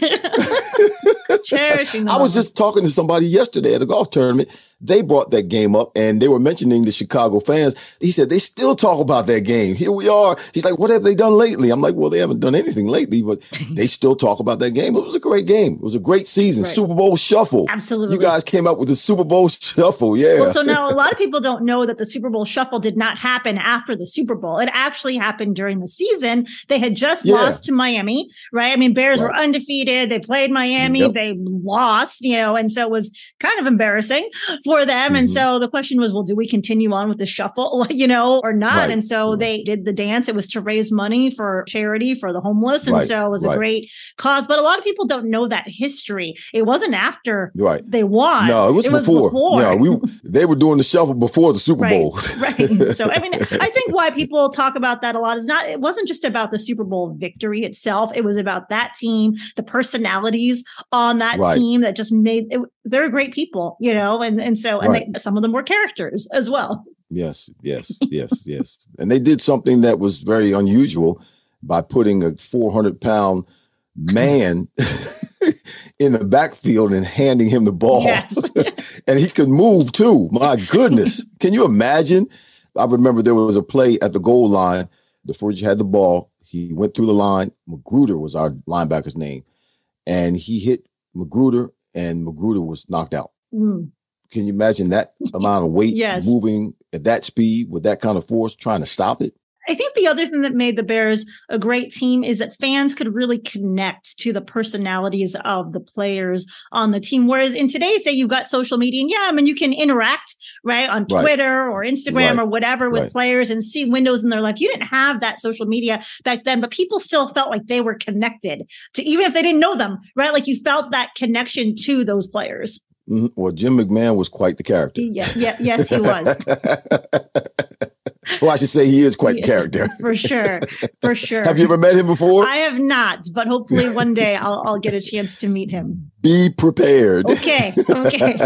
cherishing. The I was just talking to somebody yesterday at a golf tournament. They brought that game up and they were mentioning the Chicago fans. He said they still talk about that game. Here we are. He's like, what have they done lately? I'm like, well, they haven't done anything lately, but they still talk about that game. It was a great game. It was a great season. Right. Super Bowl shuffle. Absolutely. You guys came up with the Super Bowl shuffle. Yeah. Well, so now a lot of people don't know that the Super Bowl shuffle did not happen after the Super Bowl. It actually happened during the season. They had just Yeah. lost to Miami, right? I mean, Bears were undefeated. They played Miami. Yep. They lost, you know, and so it was kind of embarrassing for them. And Mhm. so the question was, well, do we continue on with the shuffle, you know, or not? Right. And so Right. they did the dance. It was to raise money for charity for the homeless. And Right. so it was a great cause. But a lot of people don't know that history. It wasn't after right. they won. No, it was, before. before. Yeah, we they were doing the shuffle before the Super Bowl. right. So I mean, I think why people talk about that a lot is not it wasn't just about the Super Bowl victory itself. It was about that team, the personalities on that team that just made it, they're great people, you know, and and so and Right. they, some of them were characters as well. Yes, yes, yes, yes. And they did something that was very unusual by putting a 400 pound man in the backfield and handing him the ball. Yes. and he could move too. My goodness. Can you imagine? I remember there was a play at the goal line. The Fridge had the ball. He went through the line. Magruder was our linebacker's name. And he hit Magruder, and Magruder was knocked out. Mm. Can you imagine that amount of weight Yes. moving at that speed with that kind of force, trying to stop it? I think the other thing that made the Bears a great team is that fans could really connect to the personalities of the players on the team. Whereas in today's day, you've got social media, and yeah, I mean, you can interact right on Right. Twitter or Instagram Right. or whatever with Right. players and see windows in their life. You didn't have that social media back then, but people still felt like they were connected to, even if they didn't know them, right? Like you felt that connection to those players. Mhm. Well, Jim McMahon was quite the character. Yeah, yeah, yes, he was well, I should say he is quite Yes. character. for sure, for sure. Have you ever met him before? I have not, but hopefully one day I'll, I'll get a chance to meet him. Be prepared. Okay. Okay.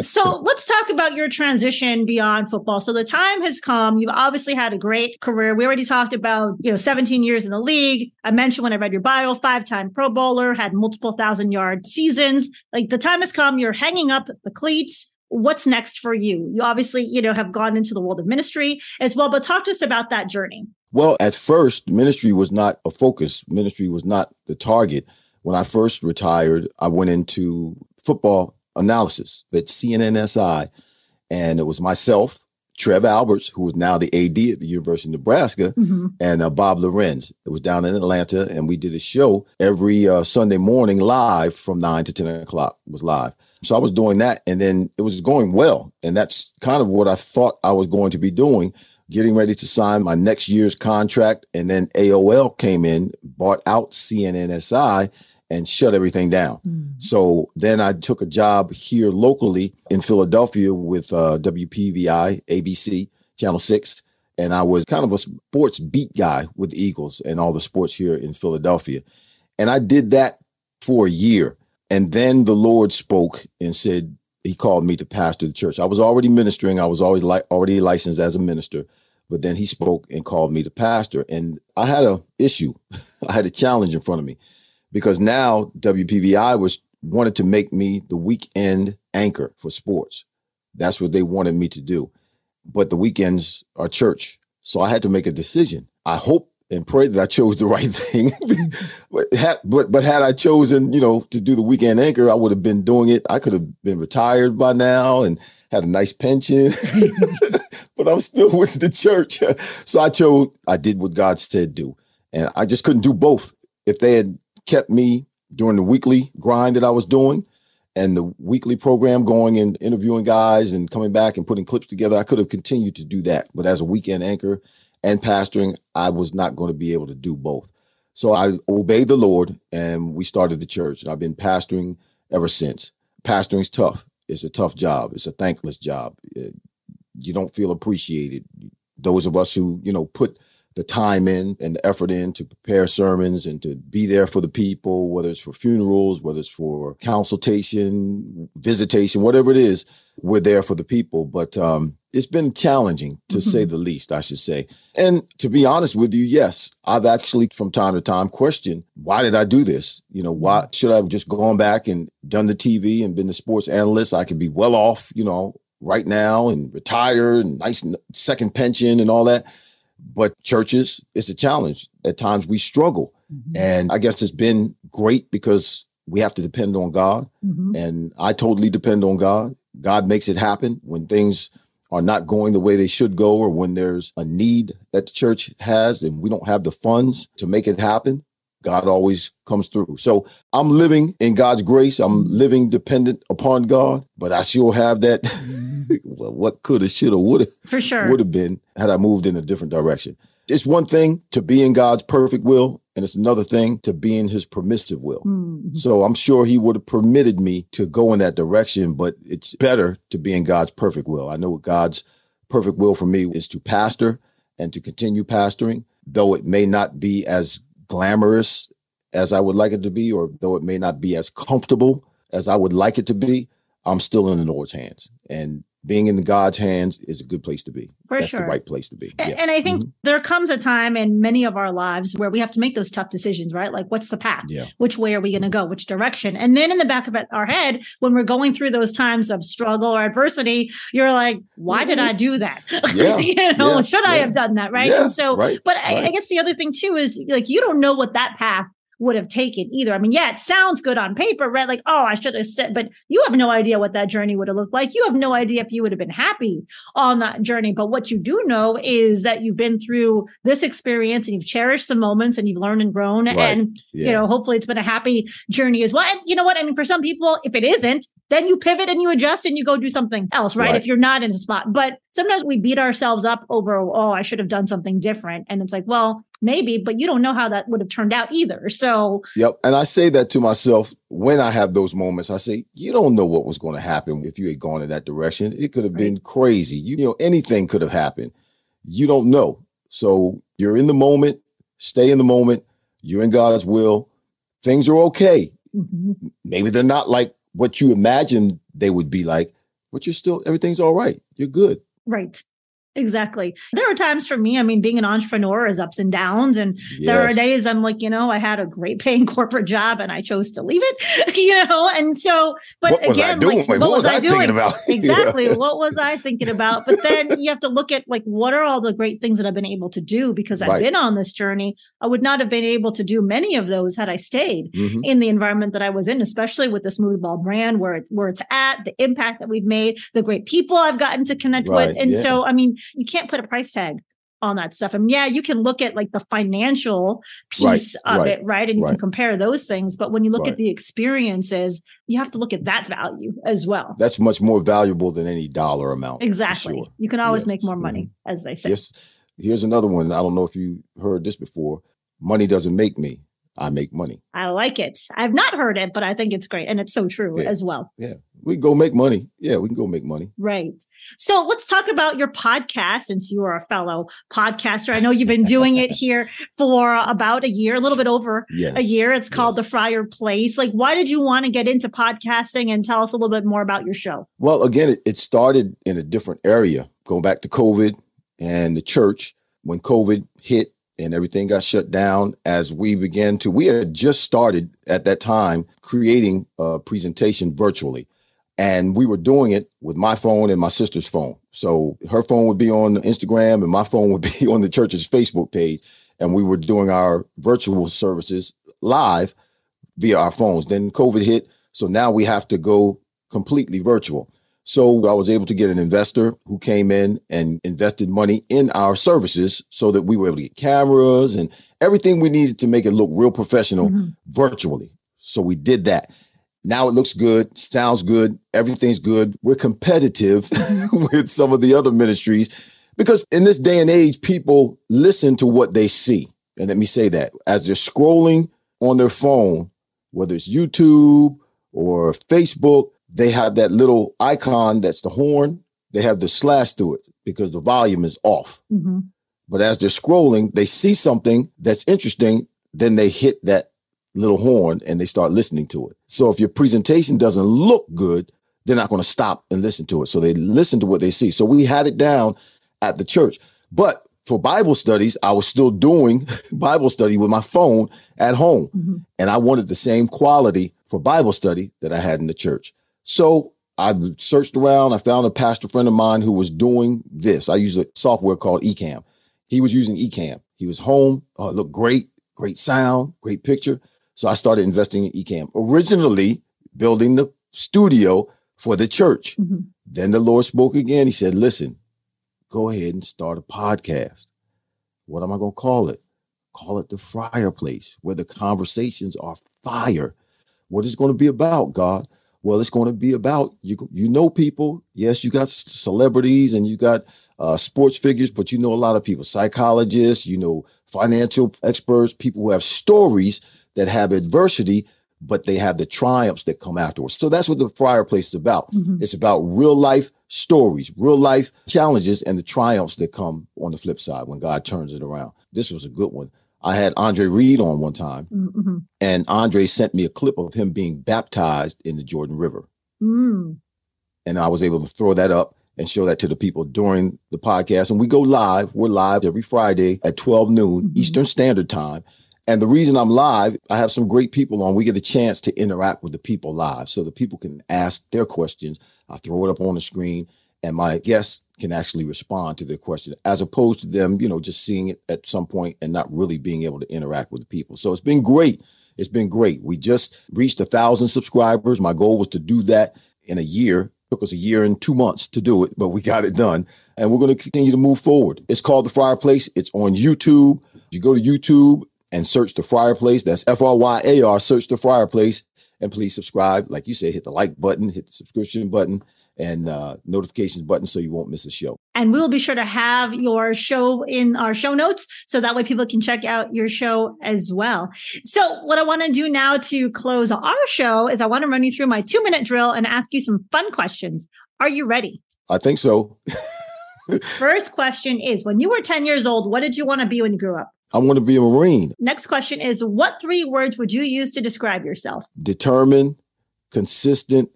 so let's talk about your transition beyond football. So the time has come. You've obviously had a great career. We already talked about, you know, 17 years in the league. I mentioned when I read your bio, five time Pro Bowler, had multiple thousand yard seasons. Like the time has come. You're hanging up the cleats. What's next for you? You obviously, you know, have gone into the world of ministry as well, but talk to us about that journey. Well, at first, ministry was not a focus. Ministry was not the target. When I first retired, I went into football analysis at CNNSI, and it was myself, Trev Alberts, who is now the AD at the University of Nebraska, and uh, Bob Lorenz. It was down in Atlanta, and we did a show every uh, Sunday morning live from nine to ten o'clock. Was live, so I was doing that, and then it was going well, and that's kind of what I thought I was going to be doing. Getting ready to sign my next year's contract, and then AOL came in, bought out CNNSI, and shut everything down. So then I took a job here locally in Philadelphia with uh, WPVI, ABC, Channel 6. And I was kind of a sports beat guy with the Eagles and all the sports here in Philadelphia. And I did that for a year. And then the Lord spoke and said, He called me to pastor the church. I was already ministering, I was always li- already licensed as a minister. But then he spoke and called me to pastor. And I had a issue, I had a challenge in front of me because now WPVI was wanted to make me the weekend anchor for sports. That's what they wanted me to do. But the weekends are church. So I had to make a decision. I hope and pray that I chose the right thing. but, had, but but had I chosen, you know, to do the weekend anchor, I would have been doing it. I could have been retired by now and had a nice pension. but I'm still with the church. so I chose I did what God said do. And I just couldn't do both. If they had kept me during the weekly grind that I was doing and the weekly program going and interviewing guys and coming back and putting clips together, I could have continued to do that. But as a weekend anchor and pastoring, I was not going to be able to do both. So I obeyed the Lord and we started the church. And I've been pastoring ever since. pastoring's tough. It's a tough job. It's a thankless job. Eh, you don't feel appreciated. Those of us who, you know, put the time in and the effort in to prepare sermons and to be there for the people, whether it's for funerals, whether it's for consultation, visitation, whatever it is, we're there for the people. But um, it's been challenging to mm-hmm. say the least, I should say. And to be honest with you, yes, I've actually from time to time questioned why did I do this? You know, why should I have just gone back and done the TV and been the sports analyst? I could be well off, you know, right now and retired and nice second pension and all that. But churches, it's a challenge. At times we struggle. Mm-hmm. And I guess it's been great because we have to depend on God. Mm-hmm. And I totally depend on God. God makes it happen when things are not going the way they should go or when there's a need that the church has and we don't have the funds to make it happen. God always comes through. So I'm living in God's grace. I'm living dependent upon God, but I sure have that well, what could have, should have, would have, for sure, would have been had I moved in a different direction. It's one thing to be in God's perfect will, and it's another thing to be in His permissive will. Mm-hmm. So I'm sure He would have permitted me to go in that direction, but it's better to be in God's perfect will. I know what God's perfect will for me is to pastor and to continue pastoring, though it may not be as glamorous as I would like it to be, or though it may not be as comfortable as I would like it to be. I'm still in the Lord's hands. And being in God's hands is a good place to be. For That's sure. the right place to be. And, yeah. and I think mm-hmm. there comes a time in many of our lives where we have to make those tough decisions, right? Like, what's the path? Yeah. Which way are we going to go? Which direction? And then in the back of our head, when we're going through those times of struggle or adversity, you're like, why did I do that? Yeah. you know, yeah. should I have done that? Right. And so, right. but I, I guess the other thing too is like, you don't know what that path would have taken either. I mean, yeah, it sounds good on paper, right? Like, oh, I should have said, but you have no idea what that journey would have looked like. You have no idea if you would have been happy on that journey. But what you do know is that you've been through this experience and you've cherished some moments and you've learned and grown. Right. And, Yeah. you know, hopefully it's been a happy journey as well. And you know what? I mean, for some people, if it isn't, then you pivot and you adjust and you go do something else, right? Right. If you're not in a spot. But sometimes we beat ourselves up over, oh, I should have done something different. And it's like, well, maybe, but you don't know how that would have turned out either. So, Yep. And I say that to myself when I have those moments. I say, you don't know what was going to happen if you had gone in that direction. It could have been crazy. You, you know, anything could have happened. You don't know. So you're in the moment, stay in the moment. You're in God's will. Things are okay. mhm. Maybe they're not like what you imagined they would be like, but you're still, everything's all right. You're good. Right. Exactly. There are times for me, I mean, being an entrepreneur is ups and downs. And there are days I'm like, you know, I had a great paying corporate job and I chose to leave it, you know? And so, but what again, I like, what, was I, thinking about? exactly Yeah. what was i thinking about but then you have to look at like what are all the great things that i've been able to do because i've Right. been on this journey i would not have been able to do many of those had i stayed Mhm. in the environment that i was in especially with the Move the Ball brand where it, where it's at the impact that we've made the great people i've gotten to connect Right, with and yeah. so i mean you can't put a price tag on that stuff and yeah you can look at like the financial piece of right, it right and you can compare those things but when you look Right. at the experiences you have to look at that value as well That's much more valuable than any dollar amount. Exactly. sure. You can always Yes. make more money, mm-hmm. as they say. Yes. Here's another one. I don't know if you heard this before. Money doesn't make me. I make money. I like it. I've not heard it, but I think it's great. And it's so true Yeah. as well. Yeah. We can go make money. Yeah, we can go make money. Right. So let's talk about your podcast since you are a fellow podcaster. I know you've been doing it here for about a year, a little bit over Yes. a year. It's called yes. The Fryar Place. Like, why did you want to get into podcasting and tell us a little bit more about your show? Well, again, it, it started in a different area, going back to COVID and the church. When COVID hit and everything got shut down, as we began to, we had just started at that time creating a presentation virtually. And we were doing it with my phone and my sister's phone. So her phone would be on Instagram and my phone would be on the church's Facebook page. And we were doing our virtual services live via our phones. Then COVID hit. So now we have to go completely virtual. So I was able to get an investor who came in and invested money in our services so that we were able to get cameras and everything we needed to make it look real professional Mhm. virtually. So we did that. Now it looks good, sounds good, everything's good. We're competitive with some of the other ministries because in this day and age, people listen to what they see. And let me say that as they're scrolling on their phone, whether it's YouTube or Facebook, they have that little icon that's the horn. They have the slash through it because the volume is off. Mm-hmm. But as they're scrolling, they see something that's interesting. Then they hit that little horn and they start listening to it. So if your presentation doesn't look good, they're not going to stop and listen to it. So they listen to what they see. So we had it down at the church. But for Bible studies, I was still doing Bible study with my phone at home. Mm-hmm. And I wanted the same quality for Bible study that I had in the church. So I searched around. I found a pastor friend of mine who was doing this. I use a software called Ecamm. He was using Ecamm. He was home. It looked great, great sound, great picture. So I started investing in Ecamm. Originally building the studio for the church. Mm-hmm. Then the Lord spoke again. He said, listen, go ahead and start a podcast. What am I going to call it? Call it the Fryar Place, where the conversations are fire. What is it going to be about, God? Well, it's going to be about you. You know people. Yes, you got celebrities and you got uh, sports figures, but you know a lot of people, psychologists, you know, financial experts, people who have stories that have adversity, but they have the triumphs that come afterwards. So that's what the Fryar Place is about. Mm-hmm. It's about real life stories, real life challenges, and the triumphs that come on the flip side when God turns it around. This was a good one. I had Andre Reed on one time, mm-hmm. and Andre sent me a clip of him being baptized in the Jordan River. Mm. And I was able to throw that up and show that to the people during the podcast. And we go live. We're live every Friday at 12 noon mm-hmm. Eastern Standard Time. And the reason I'm live, I have some great people on. We get a chance to interact with the people live so the people can ask their questions. I throw it up on the screen and my guests can actually respond to their question as opposed to them, you know, just seeing it at some point and not really being able to interact with the people. So it's been great. It's been great. We just reached a thousand subscribers. My goal was to do that in a year. It took us a year and two months to do it, but we got it done. And we're going to continue to move forward. It's called The Fryar Place. It's on YouTube. You go to YouTube and search the Fryar Place. That's F R Y A R. Search the Fryar Place and please subscribe. Like you said, hit the like button, hit the subscription button, and uh, notifications button so you won't miss a show. And we'll be sure to have your show in our show notes so that way people can check out your show as well. So, what I want to do now to close our show is I want to run you through my two minute drill and ask you some fun questions. Are you ready? I think so. First question is When you were 10 years old, what did you want to be when you grew up? I want to be a Marine. Next question is What three words would you use to describe yourself? Determined, consistent,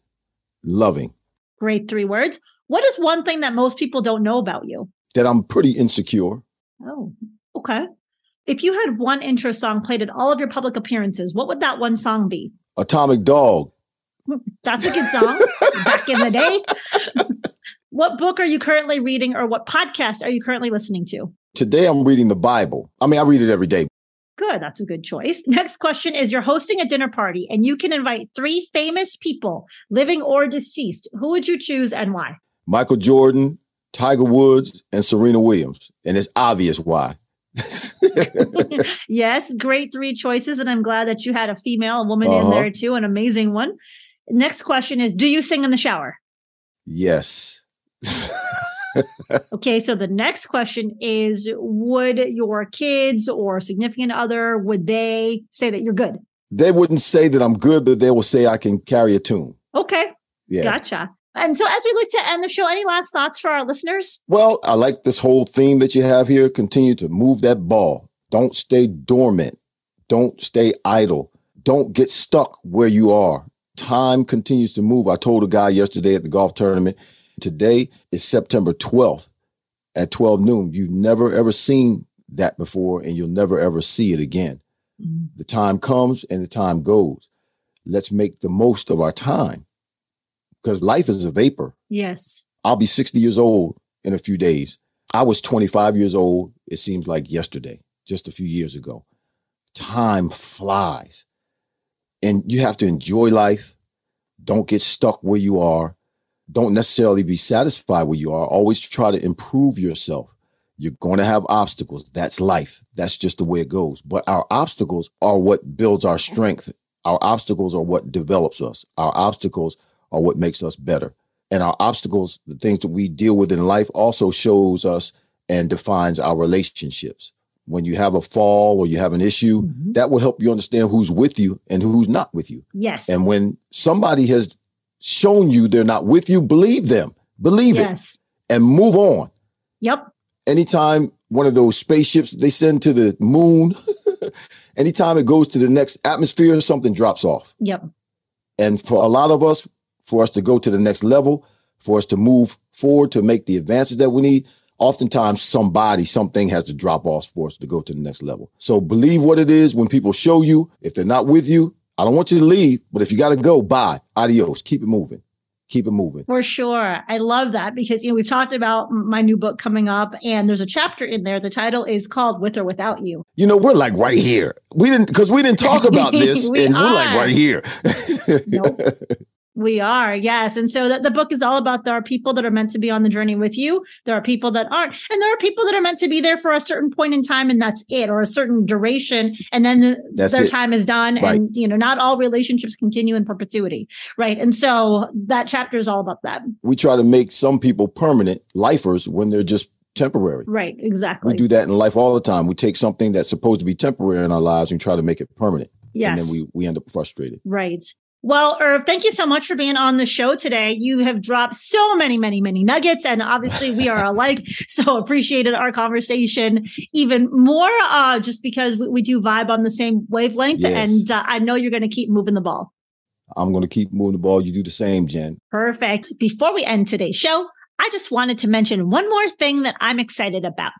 loving. Great three words. What is one thing that most people don't know about you? That I'm pretty insecure. Oh, okay. If you had one intro song played at all of your public appearances, what would that one song be? Atomic Dog. That's a good song. Back in the day. what book are you currently reading or what podcast are you currently listening to? Today I'm reading the Bible. I mean, I read it every day. Good. That's a good choice. Next question is You're hosting a dinner party and you can invite three famous people, living or deceased. Who would you choose and why? Michael Jordan, Tiger Woods, and Serena Williams. And it's obvious why. yes, great three choices. And I'm glad that you had a female, a woman uh-huh. in there too, an amazing one. Next question is Do you sing in the shower? Yes. Okay, so the next question is would your kids or significant other would they say that you're good? They wouldn't say that I'm good, but they will say I can carry a tune. Okay. Yeah. Gotcha. And so as we look to end the show, any last thoughts for our listeners? Well, I like this whole theme that you have here. Continue to move that ball. Don't stay dormant. Don't stay idle. Don't get stuck where you are. Time continues to move. I told a guy yesterday at the golf tournament, Today is September 12th at 12 noon. You've never ever seen that before, and you'll never ever see it again. Mm-hmm. The time comes and the time goes. Let's make the most of our time because life is a vapor. Yes. I'll be 60 years old in a few days. I was 25 years old. It seems like yesterday, just a few years ago. Time flies and you have to enjoy life. Don't get stuck where you are don't necessarily be satisfied where you are. Always try to improve yourself. You're going to have obstacles. That's life. That's just the way it goes. But our obstacles are what builds our strength. Our obstacles are what develops us. Our obstacles are what makes us better. And our obstacles, the things that we deal with in life, also shows us and defines our relationships. When you have a fall or you have an issue, mm-hmm. that will help you understand who's with you and who's not with you. Yes. And when somebody has shown you they're not with you, believe them. Believe yes. it and move on. Yep. Anytime one of those spaceships they send to the moon, anytime it goes to the next atmosphere, something drops off. Yep. And for a lot of us, for us to go to the next level, for us to move forward to make the advances that we need, oftentimes somebody, something has to drop off for us to go to the next level. So believe what it is when people show you. If they're not with you, I don't want you to leave, but if you got to go, bye. Adios. Keep it moving keep it moving. For sure. I love that because, you know, we've talked about my new book coming up and there's a chapter in there. The title is called With or Without You. You know, we're like right here. We didn't, because we didn't talk about this we and are. we're like right here. nope. We are, yes. And so that the book is all about there are people that are meant to be on the journey with you. There are people that aren't. And there are people that are meant to be there for a certain point in time and that's it, or a certain duration. And then that's their it. time is done. Right. And, you know, not all relationships continue in perpetuity. Right. And so that chapter is all about that. We try to make some people permanent lifers when they're just temporary. Right, exactly. We do that in life all the time. We take something that's supposed to be temporary in our lives and try to make it permanent. Yes. And then we, we end up frustrated. Right. Well, Irv, thank you so much for being on the show today. You have dropped so many, many, many nuggets, and obviously we are alike. so appreciated our conversation even more, uh, just because we, we, do vibe on the same wavelength. Yes. And uh, I know you're going to keep moving the ball. I'm going to keep moving the ball. You do the same, Jen. Perfect. Before we end today's show, I just wanted to mention one more thing that I'm excited about.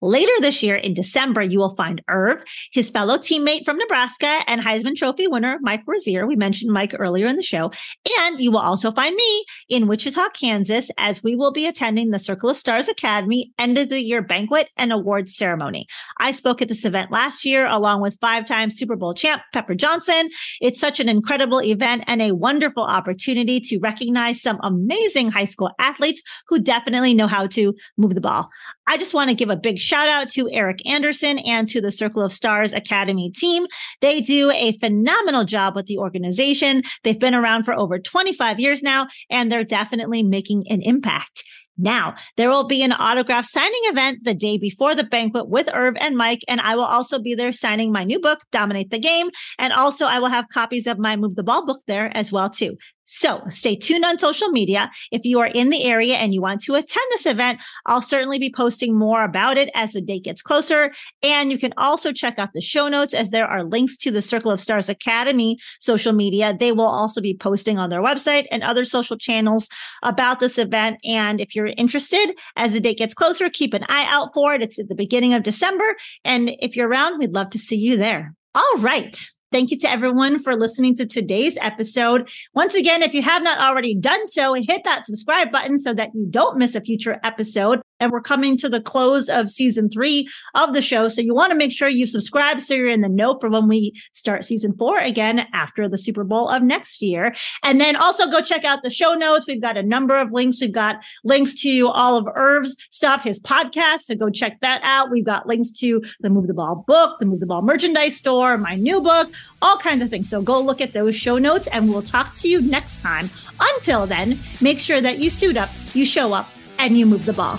Later this year in December, you will find Irv, his fellow teammate from Nebraska and Heisman Trophy winner, Mike Rozier. We mentioned Mike earlier in the show. And you will also find me in Wichita, Kansas, as we will be attending the Circle of Stars Academy end of the year banquet and awards ceremony. I spoke at this event last year along with five time Super Bowl champ Pepper Johnson. It's such an incredible event and a wonderful opportunity to recognize some amazing high school athletes who definitely know how to move the ball. I just want to give a big shout out to Eric Anderson and to the Circle of Stars Academy team. They do a phenomenal job with the organization. They've been around for over 25 years now, and they're definitely making an impact. Now, there will be an autograph signing event the day before the banquet with Irv and Mike, and I will also be there signing my new book, Dominate the Game. And also I will have copies of my Move the Ball book there as well too. So stay tuned on social media. If you are in the area and you want to attend this event, I'll certainly be posting more about it as the date gets closer. And you can also check out the show notes as there are links to the Circle of Stars Academy social media. They will also be posting on their website and other social channels about this event. And if you're interested, as the date gets closer, keep an eye out for it. It's at the beginning of December. And if you're around, we'd love to see you there. All right. Thank you to everyone for listening to today's episode. Once again, if you have not already done so, hit that subscribe button so that you don't miss a future episode. And we're coming to the close of season three of the show. So you want to make sure you subscribe so you're in the know for when we start season four again after the Super Bowl of next year. And then also go check out the show notes. We've got a number of links. We've got links to all of Irv's stuff, his podcast. So go check that out. We've got links to the Move the Ball book, the Move the Ball merchandise store, my new book, all kinds of things. So go look at those show notes and we'll talk to you next time. Until then, make sure that you suit up, you show up, and you move the ball.